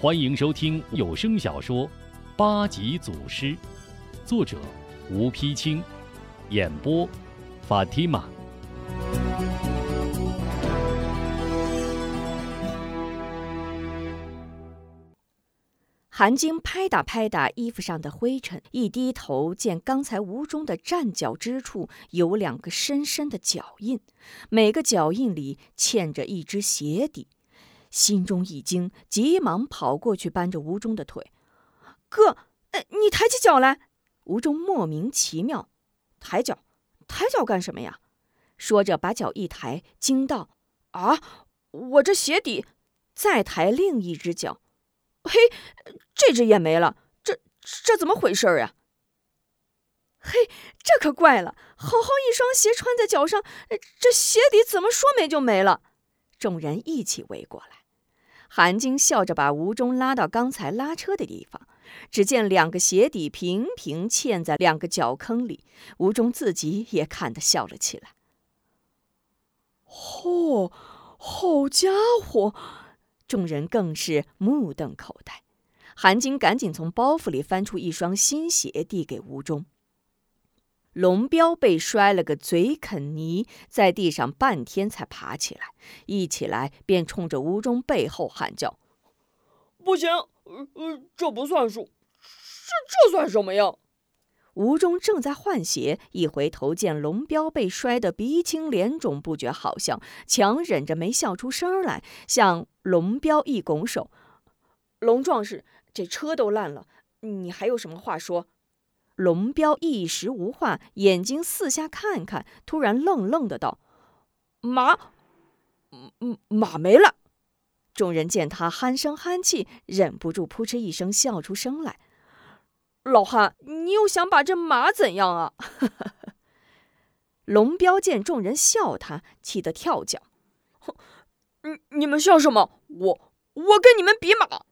欢迎收听有声小说《八级祖师》，作者吴丕清，演播法蒂玛。韩晶拍打拍打衣服上的灰尘，一低头见刚才吴中的站脚之处有两个深深的脚印，每个脚印里嵌着一只鞋底，心中一惊，急忙跑过去扳着吴中的腿：“哥，哎，你抬起脚来！”吴中莫名其妙：“抬脚？抬脚干什么呀？”说着把脚一抬，惊道：“啊，我这鞋底！”再抬另一只脚。嘿，这只也没了，这这怎么回事呀？嘿，这可怪了，好好一双鞋穿在脚上，这鞋底怎么说没就没了？众人一起围过来，韩晶笑着把吴中拉到刚才拉车的地方，只见两个鞋底平平嵌在两个脚坑里，吴中自己也看得笑了起来。嚯，好家伙！众人更是目瞪口呆，韩晶赶紧从包袱里翻出一双新鞋，递给吴中。龙彪被摔了个嘴啃泥，在地上半天才爬起来，一起来便冲着吴忠背后喊叫：“不行，呃呃，这不算数，这这算什么呀？”吴忠正在换鞋，一回头见龙彪被摔得鼻青脸肿，不觉好笑，强忍着没笑出声来，向龙彪一拱手：“龙壮士，这车都烂了，你还有什么话说？”龙彪一时无话，眼睛四下看看，突然愣愣的道：“马，嗯马没了。”众人见他憨声憨气，忍不住扑哧一声笑出声来。老汉，你又想把这马怎样啊？龙彪见众人笑他，气得跳脚。哼，你你们笑什么？我我跟你们比马。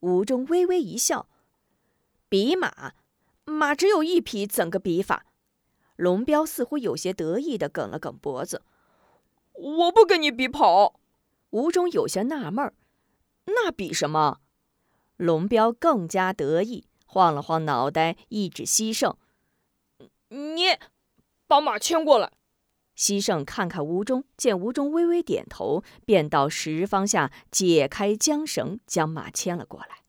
吴中微微一笑，比马，马只有一匹，怎个比法？龙彪似乎有些得意的梗了梗脖子。我不跟你比跑。吴中有些纳闷儿，那比什么？龙彪更加得意。晃了晃脑袋，一指西胜：“你把马牵过来。”西胜看看吴中，见吴中微微点头，便到石方下解开缰绳，将马牵了过来。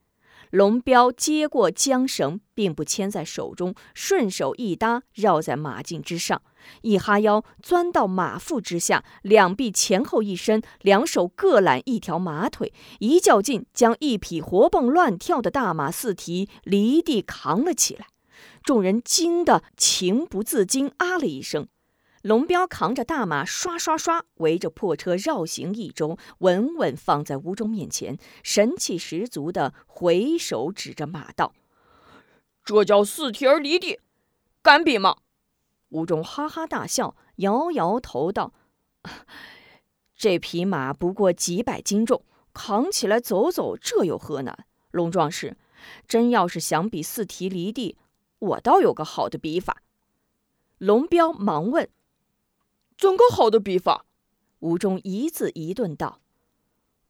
龙彪接过缰绳，并不牵在手中，顺手一搭，绕在马颈之上，一哈腰钻到马腹之下，两臂前后一伸，两手各揽一条马腿，一较劲，将一匹活蹦乱跳的大马四蹄离地扛了起来。众人惊得情不自禁啊了一声。龙彪扛着大马，刷刷刷围着破车绕行一周，稳稳放在吴中面前，神气十足的回手指着马道：“这叫四蹄儿离地，敢比吗？”吴中哈哈大笑，摇摇头道：“ 这匹马不过几百斤重，扛起来走走，这有何难？龙壮士，真要是想比四蹄离地，我倒有个好的比法。”龙彪忙问。怎个好的比法？吴中一字一顿道：“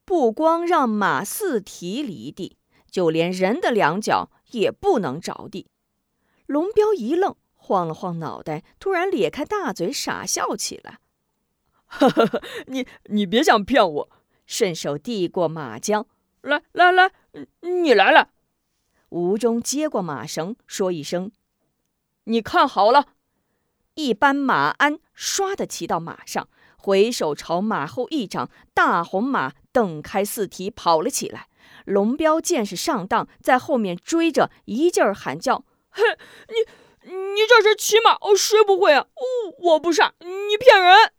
不光让马四蹄离地，就连人的两脚也不能着地。”龙彪一愣，晃了晃脑袋，突然咧开大嘴傻笑起来：“哈哈哈，你你别想骗我！”顺手递过马缰：“来来来，你来了。”吴中接过马绳，说一声：“你看好了。”一班马鞍唰的骑到马上，回手朝马后一掌，大红马蹬开四蹄跑了起来。龙彪见是上当，在后面追着，一劲儿喊叫：“嘿，你你这是骑马？哦，谁不会啊？哦，我不是，你骗人！”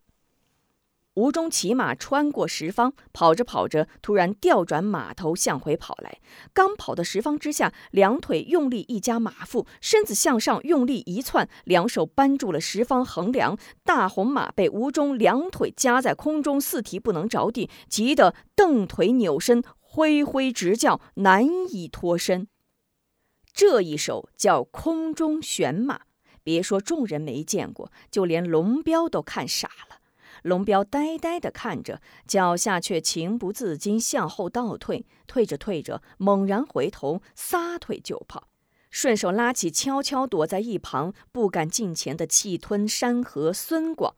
吴中骑马穿过十方，跑着跑着，突然调转马头向回跑来。刚跑到十方之下，两腿用力一夹马腹，身子向上用力一窜，两手扳住了十方横梁。大红马被吴中两腿夹在空中，四蹄不能着地，急得蹬腿扭身，挥挥直叫，难以脱身。这一手叫空中悬马，别说众人没见过，就连龙彪都看傻了。龙彪呆呆地看着，脚下却情不自禁向后倒退，退着退着，猛然回头，撒腿就跑，顺手拉起悄悄躲在一旁、不敢近前的气吞山河孙广。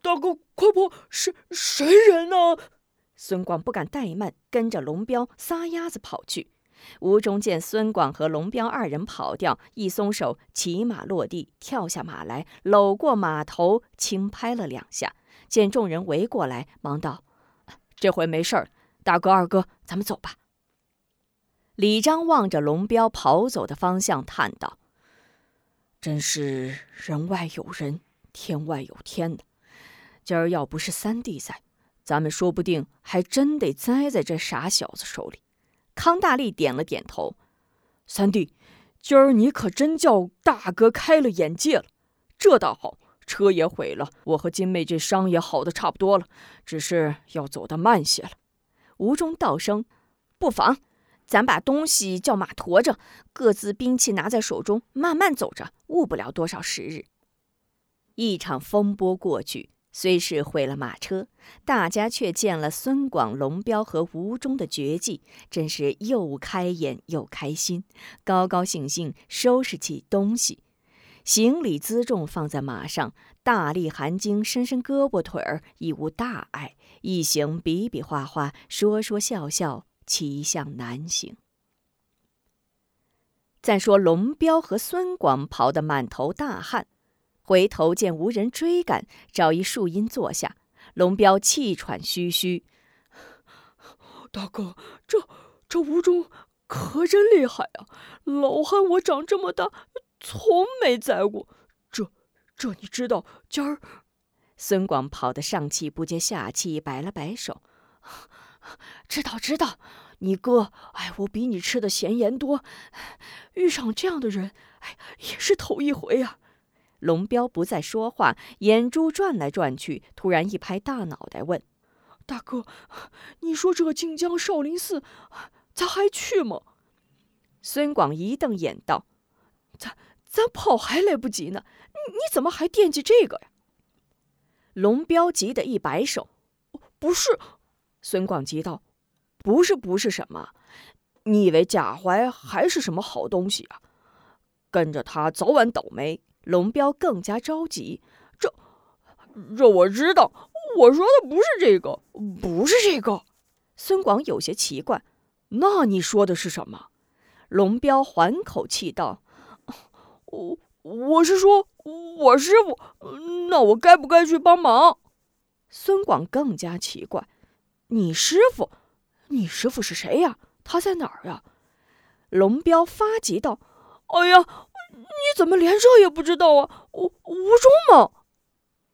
大哥，快跑！谁谁人呢？孙广不敢怠慢，跟着龙彪撒丫子跑去。吴忠见孙广和龙彪二人跑掉，一松手，骑马落地，跳下马来，搂过马头，轻拍了两下。见众人围过来，忙道：“这回没事儿，大哥二哥，咱们走吧。”李章望着龙彪跑走的方向，叹道：“真是人外有人，天外有天的。今儿要不是三弟在，咱们说不定还真得栽在这傻小子手里。”康大力点了点头：“三弟，今儿你可真叫大哥开了眼界了。这倒好，车也毁了，我和金妹这伤也好的差不多了，只是要走得慢些了。”吴中道声：“不妨，咱把东西叫马驮着，各自兵器拿在手中，慢慢走着，误不了多少时日。”一场风波过去。虽是毁了马车，大家却见了孙广、龙彪和吴忠的绝技，真是又开眼又开心，高高兴兴收拾起东西，行李辎重放在马上，大力含睛伸伸胳膊腿儿，亦无大碍，一行比比划划，说说笑笑，骑向南行。再说龙彪和孙广跑得满头大汗。回头见无人追赶，找一树荫坐下。龙彪气喘吁吁：“ 大哥，这这吴中可真厉害啊！老汉我长这么大，从没栽过。这这你知道？今儿……”孙广跑得上气不接下气，摆了摆手：“ 知道知道，你哥，哎，我比你吃的咸盐多。遇上这样的人，哎，也是头一回呀。”龙彪不再说话，眼珠转来转去，突然一拍大脑袋，问：“大哥，你说这个晋江少林寺，咱还去吗？”孙广一瞪眼道：“咱咱跑还来不及呢，你你怎么还惦记这个呀？”龙彪急得一摆手：“不是！”孙广急道：“不是不是什么？你以为贾怀还是什么好东西啊？跟着他早晚倒霉。”龙彪更加着急，这，这我知道。我说的不是这个，不是这个。孙广有些奇怪，那你说的是什么？龙彪缓口气道：“我我是说，我师傅，那我该不该去帮忙？”孙广更加奇怪，你师傅，你师傅是谁呀？他在哪儿呀？龙彪发急道：“哎呀！”你怎么连这也不知道啊？吴吴中吗？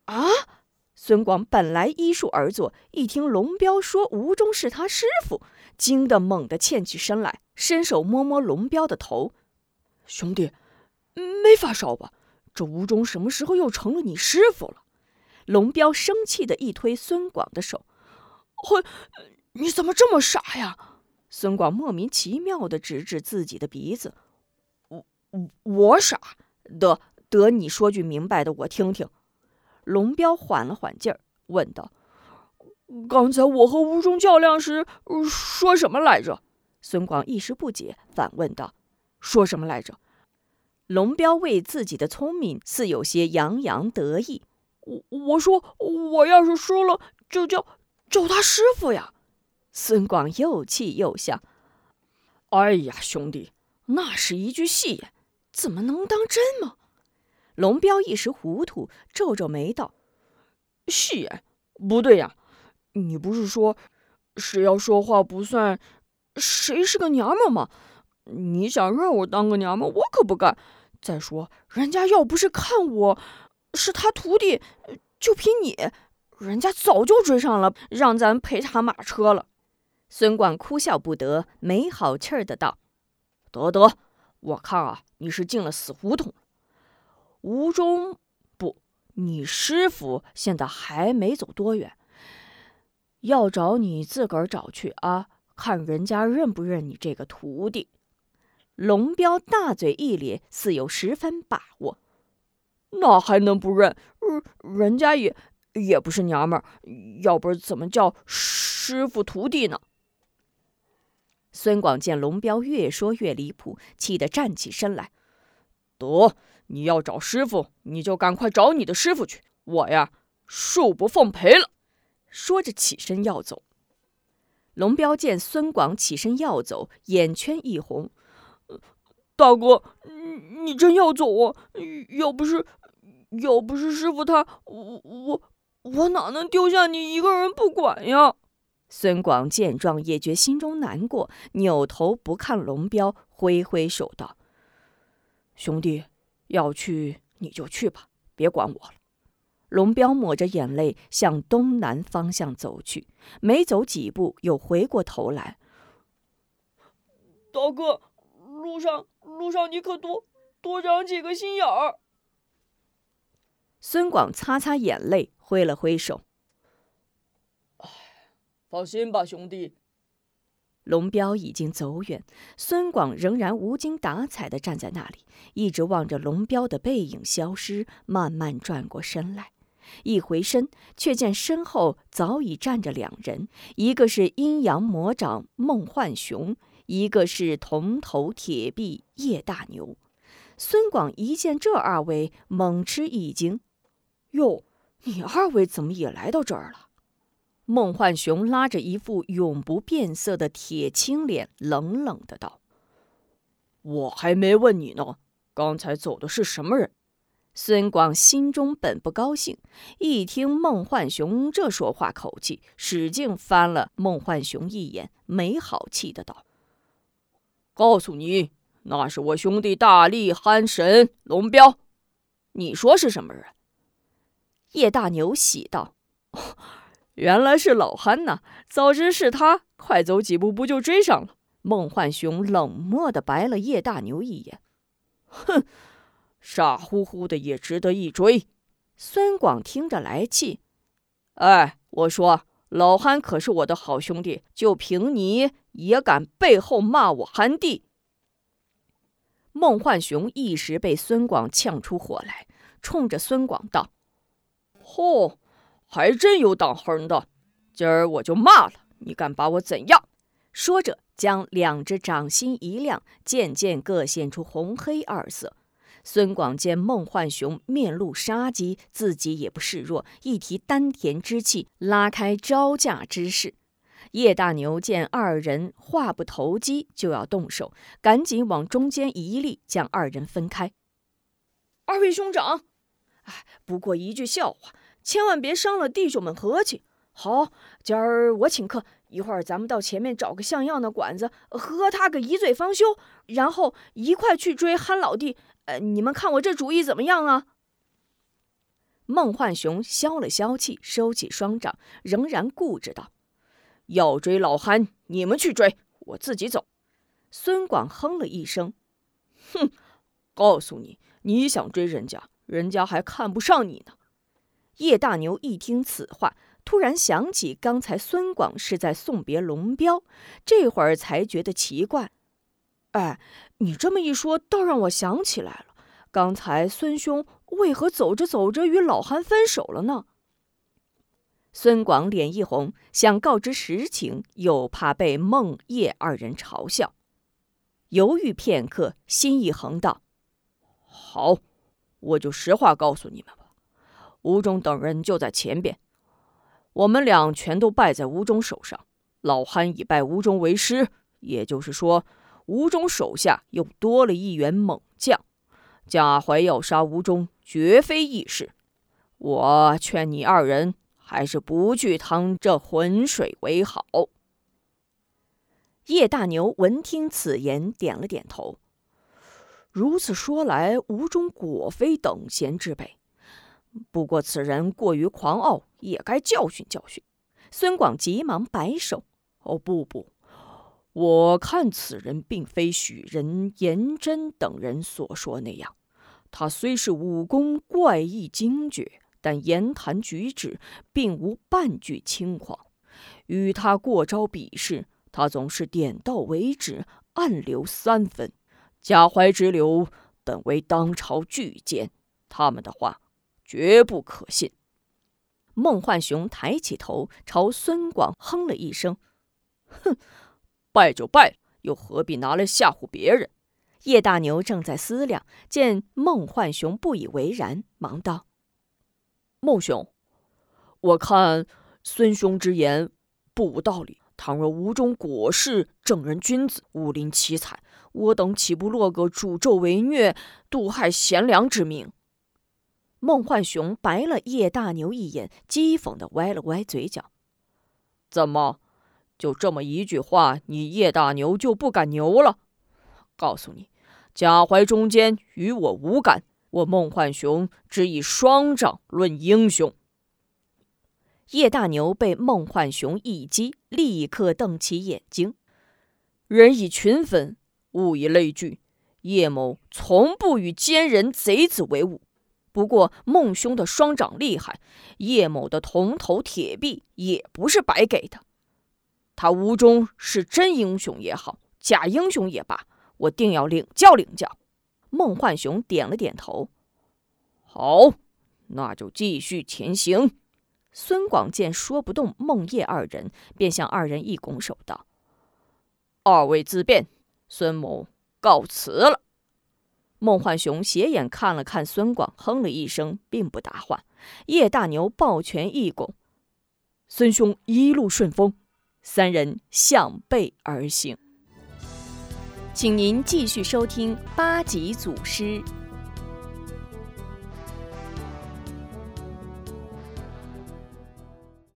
啊！孙广本来依树而坐，一听龙彪说吴中是他师傅，惊得猛地欠起身来，伸手摸摸龙彪的头：“兄弟，没发烧吧？这吴中什么时候又成了你师傅了？”龙彪生气的一推孙广的手：“嘿，你怎么这么傻呀？”孙广莫名其妙的指指自己的鼻子。我我傻，得得，你说句明白的，我听听。龙彪缓了缓劲儿，问道：“刚才我和吴中较量时，说什么来着？”孙广一时不解，反问道：“说什么来着？”龙彪为自己的聪明，似有些洋洋得意。我我说，我要是输了，就叫叫他师傅呀。孙广又气又笑：“哎呀，兄弟，那是一句戏言。”怎么能当真吗？龙彪一时糊涂，皱皱眉道：“戏言不对呀！你不是说谁要说话不算，谁是个娘们吗？你想让我当个娘们，我可不干。再说，人家要不是看我是他徒弟，就凭你，人家早就追上了，让咱赔他马车了。”孙广哭笑不得，没好气儿的道：“得得。”我看啊，你是进了死胡同。吴中不，你师傅现在还没走多远，要找你自个儿找去啊，看人家认不认你这个徒弟。龙彪大嘴一咧，似有十分把握。那还能不认？人家也也不是娘们儿，要不怎么叫师傅徒弟呢？孙广见龙彪越说越离谱，气得站起身来。得，你要找师傅，你就赶快找你的师傅去，我呀，恕不奉陪了。说着起身要走。龙彪见孙广起身要走，眼圈一红：“大哥，你你真要走啊？要不是，要不是师傅他，我我我哪能丢下你一个人不管呀？”孙广见状，也觉心中难过，扭头不看龙彪，挥挥手道：“兄弟，要去你就去吧，别管我了。”龙彪抹着眼泪向东南方向走去，没走几步，又回过头来：“大哥，路上路上你可多多长几个心眼儿。”孙广擦擦眼泪，挥了挥手：“哎，放心吧，兄弟。”龙彪已经走远，孙广仍然无精打采的站在那里，一直望着龙彪的背影消失，慢慢转过身来。一回身，却见身后早已站着两人，一个是阴阳魔掌孟焕雄，一个是铜头铁臂叶大牛。孙广一见这二位，猛吃一惊：“哟，你二位怎么也来到这儿了？”孟焕雄拉着一副永不变色的铁青脸，冷冷的道：“我还没问你呢，刚才走的是什么人？”孙广心中本不高兴，一听孟焕雄这说话口气，使劲翻了孟焕雄一眼，没好气的道：“告诉你，那是我兄弟大力憨神龙彪，你说是什么人？”叶大牛喜道：“ 原来是老憨呐！早知是他，快走几步不就追上了？”梦幻熊冷漠的白了叶大牛一眼，哼。傻乎乎的也值得一追。孙广听着来气，哎，我说老憨可是我的好兄弟，就凭你也敢背后骂我憨弟？孟焕雄一时被孙广呛出火来，冲着孙广道：“嚯，还真有当横的！今儿我就骂了，你敢把我怎样？”说着，将两只掌心一亮，渐渐各现出红黑二色。孙广见孟焕雄面露杀机，自己也不示弱，一提丹田之气，拉开招架之势。叶大牛见二人话不投机，就要动手，赶紧往中间一立，将二人分开。二位兄长，哎，不过一句笑话，千万别伤了弟兄们和气。好，今儿我请客，一会儿咱们到前面找个像样的馆子，喝他个一醉方休，然后一块去追憨老弟。呃，你们看我这主意怎么样啊？孟焕雄消了消气，收起双掌，仍然固执道：“要追老憨，你们去追，我自己走。”孙广哼了一声：“哼，告诉你，你想追人家，人家还看不上你呢。”叶大牛一听此话，突然想起刚才孙广是在送别龙彪，这会儿才觉得奇怪。哎，你这么一说，倒让我想起来了。刚才孙兄为何走着走着与老憨分手了呢？孙广脸一红，想告知实情，又怕被孟叶二人嘲笑，犹豫片刻，心一横道：“好，我就实话告诉你们吧。吴忠等人就在前边，我们俩全都败在吴忠手上。老憨已拜吴忠为师，也就是说。”吴忠手下又多了一员猛将，贾怀要杀吴忠，绝非易事。我劝你二人还是不去趟这浑水为好。叶大牛闻听此言，点了点头。如此说来，吴中果非等闲之辈。不过此人过于狂傲，也该教训教训。孙广急忙摆手：“哦，不不。”我看此人并非许人、颜真等人所说那样。他虽是武功怪异精绝，但言谈举止并无半句轻狂。与他过招比试，他总是点到为止，暗留三分。贾怀之流本为当朝巨奸，他们的话绝不可信。孟焕雄抬起头，朝孙广哼了一声：“哼，败就败，又何必拿来吓唬别人？”叶大牛正在思量，见孟焕雄不以为然，忙道：“孟兄，我看孙兄之言不无道理。倘若吴中果是正人君子，武林奇才，我等岂不落个助纣为虐、妒害贤良之名？”孟焕雄白了叶大牛一眼，讥讽的歪了歪嘴角：“怎么，就这么一句话，你叶大牛就不敢牛了？”告诉你，贾怀中间与我无干，我孟焕雄只以双掌论英雄。叶大牛被孟焕雄一击，立刻瞪起眼睛。人以群分，物以类聚。叶某从不与奸人贼子为伍。不过孟兄的双掌厉害，叶某的铜头铁臂也不是白给的。他吴中是真英雄也好，假英雄也罢。我定要领教领教。孟焕雄点了点头。好，那就继续前行。孙广见说不动孟叶二人，便向二人一拱手道：“二位自便，孙某告辞了。”孟焕雄斜眼看了看孙广，哼了一声，并不答话。叶大牛抱拳一拱：“孙兄一路顺风。”三人向背而行。请您继续收听八级祖师。